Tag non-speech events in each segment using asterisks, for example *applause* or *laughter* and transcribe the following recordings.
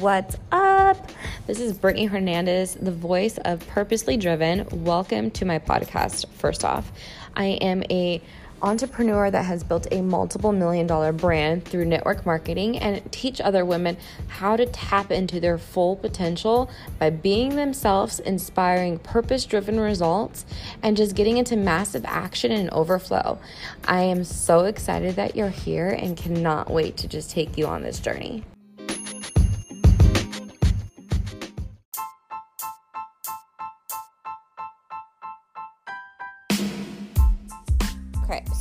What's up? This is Brittany Hernandez, the voice of Purposely Driven. Welcome to my podcast. First off, I am a entrepreneur that has built a multiple million dollar brand through network marketing and teach other women how to tap into their full potential by being themselves, inspiring purpose driven results, and just getting into massive action and overflow. I am so excited that you're here and cannot wait to just take you on this journey.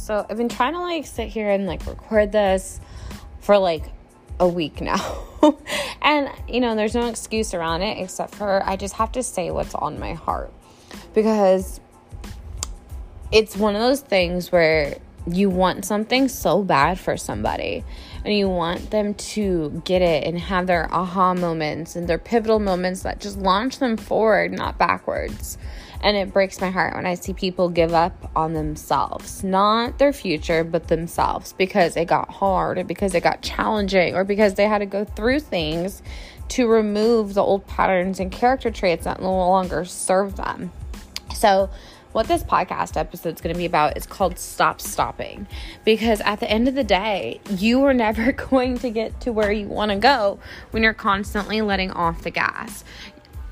So I've been trying to like sit here and like record this for like a week *laughs* now. and you know, there's no excuse around it except for I just have to say what's on my heart because it's one of those things where you want something so bad for somebody and you want them to get it and have their aha moments and their pivotal moments that just launch them forward, not backwards. And it breaks my heart when I see people give up on themselves, not their future, but themselves because it got hard or because it got challenging or because they had to go through things to remove the old patterns and character traits that no longer serve them. So, what this podcast episode is going to be about is called Stop Stopping. Because at the end of the day, you are never *laughs* going to get to where you want to go when you're constantly letting off the gas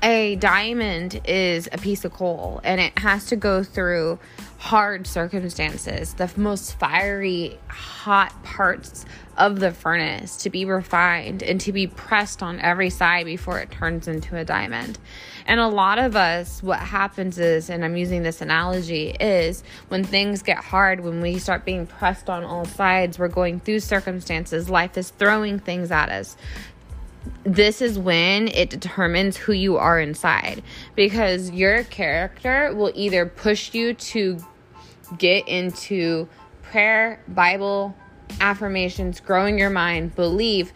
a diamond is a piece of coal and it has to go through hard circumstances, the most fiery, hot parts of the furnace to be refined and to be pressed on every side before it turns into a diamond. And a lot of us, what happens is, and I'm using this analogy, is when things get hard, when we start being pressed on all sides, we're going through circumstances, life is throwing things at us this is when it determines who you are inside. Because your character will either push you to get into prayer, Bible, affirmations, growing your mind, believe,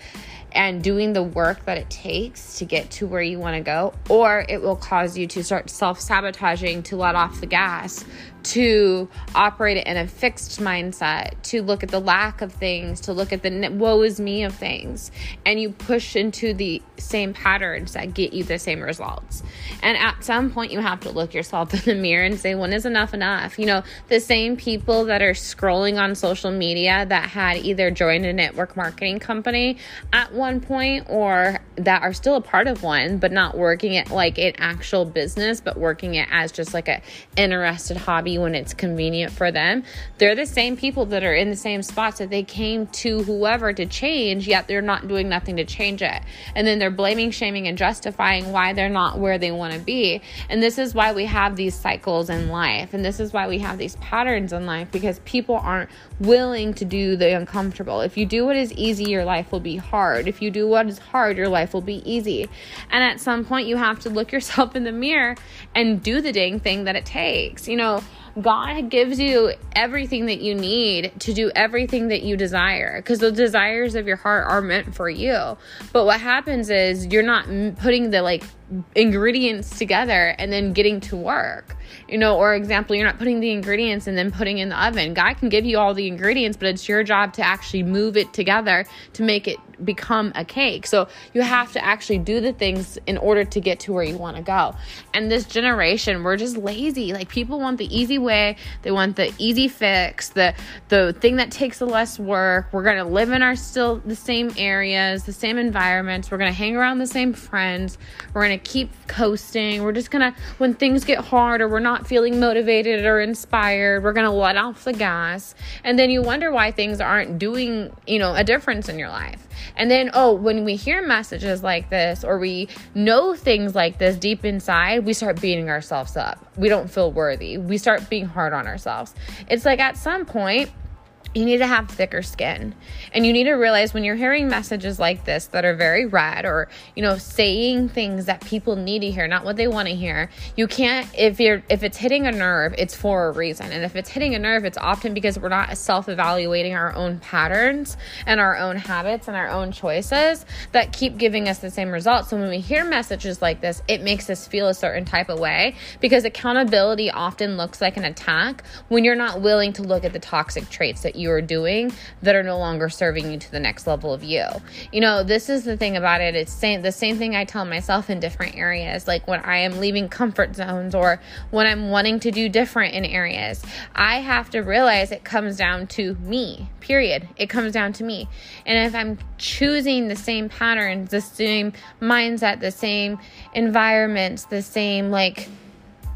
and doing the work that it takes to get to where you want to go, or it will cause you to start self sabotaging, to let off the gas, to operate in a fixed mindset, to look at the lack of things, to look at the woe is me of things, and you push into the same patterns that get you the same results. And at some point, you have to look yourself in the mirror and say, when is enough enough? You know, the same people that are scrolling on social media that had either joined a network marketing company at one point or that are still a part of one, but not working it like an actual business, but working it as just like a interested hobby when it's convenient for them. They're the same people that are in the same spots that they came to whoever to change, yet they're not doing nothing to change it. And then they're blaming, shaming, and justifying why they're not where they want to be. And this is why we have these cycles in life. And this is why we have these patterns in life because people aren't willing to do the uncomfortable. If you do what is easy, your life will be hard. If you do what is hard, your life will be easy. And at some point, you have to look *laughs* yourself in the mirror and do the dang thing that it takes. You know, God gives you everything that you need to do everything that you desire because the desires of your heart are meant for you. But what happens is you're not putting the like ingredients together and then getting to work. You know, or example, you're not putting the ingredients and then putting in the oven. God can give you all the ingredients, but it's your job to actually move it together to make it become a cake. So you have to actually do the things in order to get to where you want to go. And this generation, we're just lazy. Like people want the easy way. They want the easy fix, the the thing that takes the less work. We're going to live in our still the same areas, the same environments. We're going to hang around the same friends. We're going to keep coasting. We're just going to when things get hard or we're not feeling motivated or inspired, we're going to let off the gas. And then you wonder why things aren't doing, you know, a difference in your life. And then, oh, when we hear messages like this or we know things like this deep inside, we start beating ourselves up. We don't feel worthy. We start being hard on ourselves. It's like at some point, you need to have thicker skin. And you need to realize when you're hearing messages like this that are very red or, you know, saying things that people need to hear, not what they want to hear, you can't if you're if it's hitting a nerve, it's for a reason. And if it's hitting a nerve, it's often because we're not self-evaluating our own patterns and our own habits and our own choices that keep giving us the same results. So when we hear messages like this, it makes us feel a certain type of way because accountability often looks like an attack when you're not willing to look at the toxic traits that you you are doing that are no longer serving you to the next level of you. You know, this is the thing about it. It's same, the same thing I tell myself in different areas. Like when I am leaving comfort zones or when I'm wanting to do different in areas, I have to realize it comes down to me, period. It comes down to me. And if I'm choosing the same patterns, the same mindset, the same environments, the same like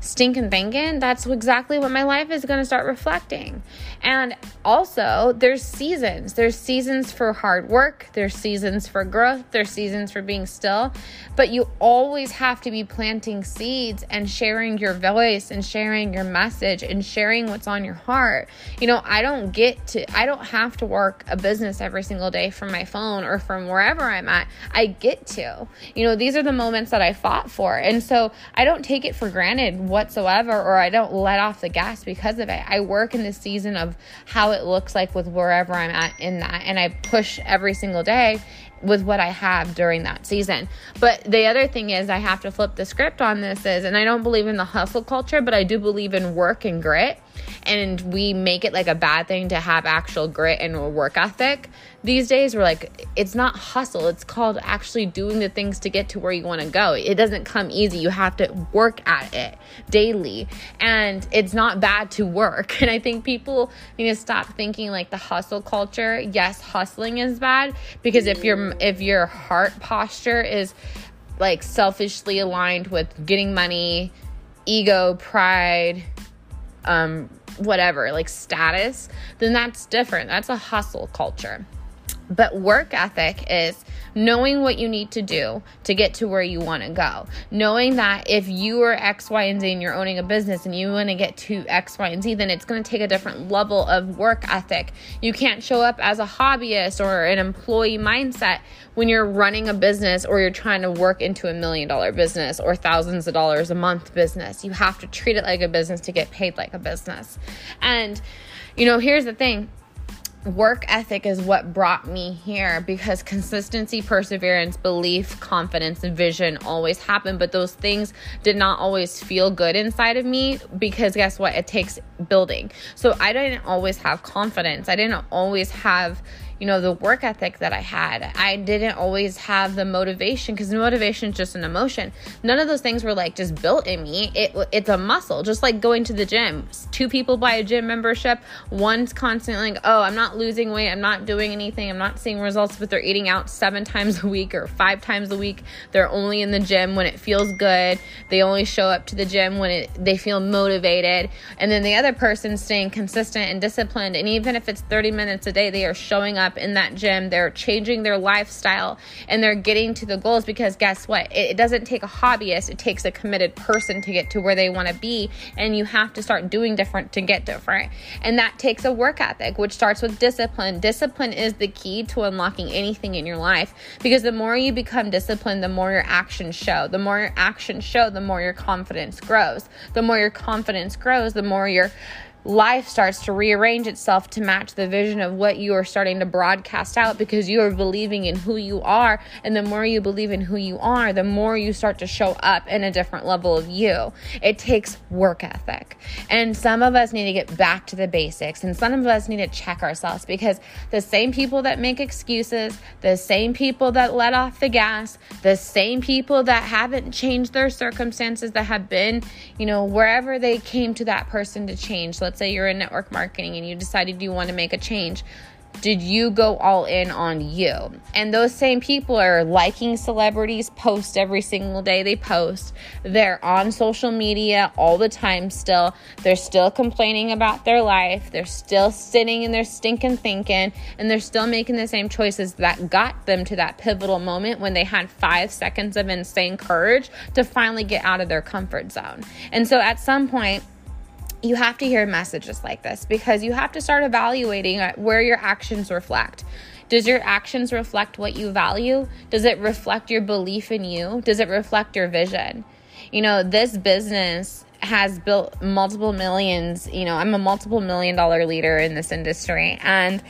stinking thinking, that's exactly what my life is going to start reflecting. And also, there's seasons. There's seasons for hard work, there's seasons for growth, there's seasons for being still, but you always have to be planting seeds and sharing your voice and sharing your message and sharing what's on your heart. You know, I don't get to I don't have to work a business every single day from my phone or from wherever I'm at. I get to. You know, these are the moments that I fought for. And so, I don't take it for granted whatsoever or I don't let off the gas because of it. I work in the season of how it looks like with wherever I'm at in that and I push every single day with what I have during that season. But the other thing is I have to flip the script on this is and I don't believe in the hustle culture, but I do believe in work and grit and we make it like a bad thing to have actual grit and work ethic. These days we're like it's not hustle it's called actually doing the things to get to where you want to go. It doesn't come easy you have to work at it daily and it's not bad to work. *laughs* And i think people need to stop thinking like the hustle culture. Yes hustling is bad because if your if your heart posture is like selfishly aligned with getting money ego pride um whatever, like status, then that's different. That's a hustle culture. But work ethic is knowing what you need to do to get to where you want to go. Knowing that if you are X, Y, and Z and you're owning a business and you want to get to X, Y, and Z, then it's going to take a different level of work ethic. You can't show up as a hobbyist or an employee mindset when you're running a business or you're trying to work into a million dollar business or thousands of dollars a month business. You have to treat it like a business to get paid like a business. And, you know, here's the thing work ethic is what brought me here because consistency, perseverance, belief, confidence, and vision always happen. But those things did not always feel good inside of me because guess what? It takes building. So I didn't always have confidence. I didn't always have you know, the work ethic that I had. I didn't always have the motivation because motivation is just an emotion. None of those things were like just built in me. It it's a muscle, just like going to the gym. Two people buy a gym membership. One's constantly like, "Oh, I'm not losing weight. I'm not doing anything. I'm not seeing results." But they're eating out seven times a week or five times a week. They're only in the gym when it feels good. They only show up to the gym when it they feel motivated. And then the other person staying consistent and disciplined. And even if it's 30 minutes a day, they are showing up up in that gym, they're changing their lifestyle, and they're getting to the goals because guess what? It, it doesn't take a hobbyist, it takes a committed person to get to where they want to be, and you have to start doing different to get different. And that takes a work ethic, which starts with discipline. Discipline is the key to unlocking anything in your life because the more you become disciplined, the more your actions show. The more your actions show, the more your confidence grows. The more your confidence grows, the more your life starts to rearrange itself to match the vision of what you are starting to broadcast out because you are believing in who you are. And the more you believe in who you are, the more you start to show up in a different level of you. It takes work ethic. And some of us need to get back to the basics, and some of us need to check ourselves because the same people that make excuses, the same people that let off the gas, the same people that haven't changed their circumstances, that have been, you know, wherever they came to that person to change. Let's let's say you're in network marketing and you decided you want to make a change did you go all in on you? And those same people are liking celebrities post every single day they post. They're on social media all the time still. They're still complaining about their life. They're still sitting in their stinking thinking and they're still making the same choices that got them to that pivotal moment when they had 5 seconds of insane courage to finally get out of their comfort zone. And so at some point you have to hear messages like this because you have to start evaluating where your actions reflect. Does your actions reflect what you value? Does it reflect your belief in you? Does it reflect your vision? You know, this business has built multiple millions. You know, I'm a multiple million dollar leader in this industry. And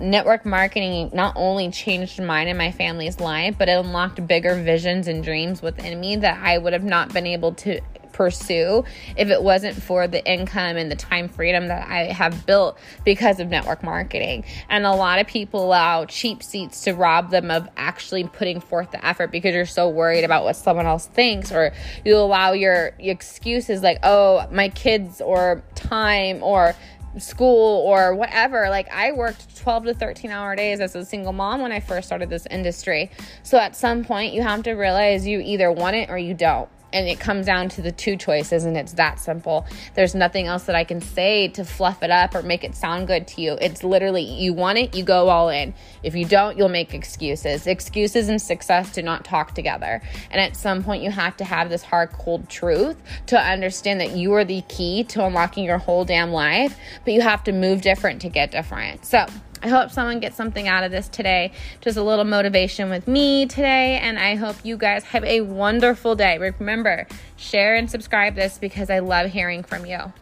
network marketing not only changed mine and my family's life, but it unlocked bigger visions and dreams within me that I would have not been able to pursue if it wasn't for the income and the time freedom that I have built because of network marketing. And a lot of people allow cheap seats to rob them of actually putting forth the effort because you're so worried about what someone else thinks, or you allow your excuses like, oh, my kids, or time, or school or whatever. Like I worked 12 to 13 hour days as a single mom when I first started this industry. So at some point, you have to realize you either want it or you don't and it comes down to the two choices and it's that simple. There's nothing else that i can say to fluff it up or make it sound good to you. It's literally you want it you go all in. If you don't you'll make excuses. Excuses and success do not talk together. And at some point you have to have this hard cold truth to understand that you are the key to unlocking your whole damn life but you have to move different to get different. So I hope someone gets something out of this today. Just a little motivation with me today. And I hope you guys have a wonderful day. Remember, share and subscribe this because I love hearing from you.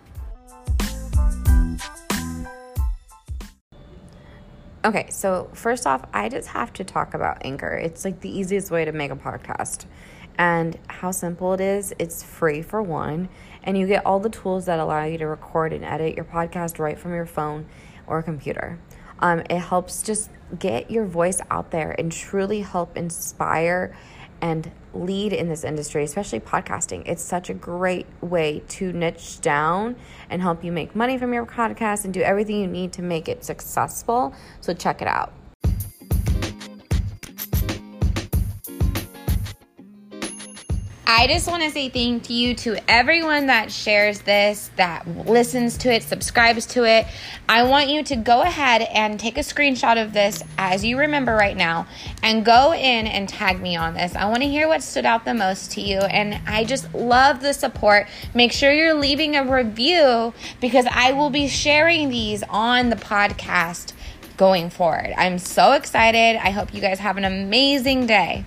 Okay, so first off, I just have to talk about Anchor. It's like the easiest way to make a podcast. And how simple it is. It's free for one, and you get all the tools that allow you to record and edit your podcast right from your phone or computer. Um, it helps just get your voice out there and truly help inspire and lead in this industry, especially podcasting. It's such a great way to niche down and help you make money from your podcast and do everything you need to make it successful. So check it out. I just want to say thank you to everyone that shares this, that listens to it, subscribes to it. I want you to go ahead and take a screenshot of this as you remember right now and go in and tag me on this. I want to hear what stood out the most to you. And I just love the support. Make sure you're leaving a review because I will be sharing these on the podcast going forward. I'm so excited. I hope you guys have an amazing day.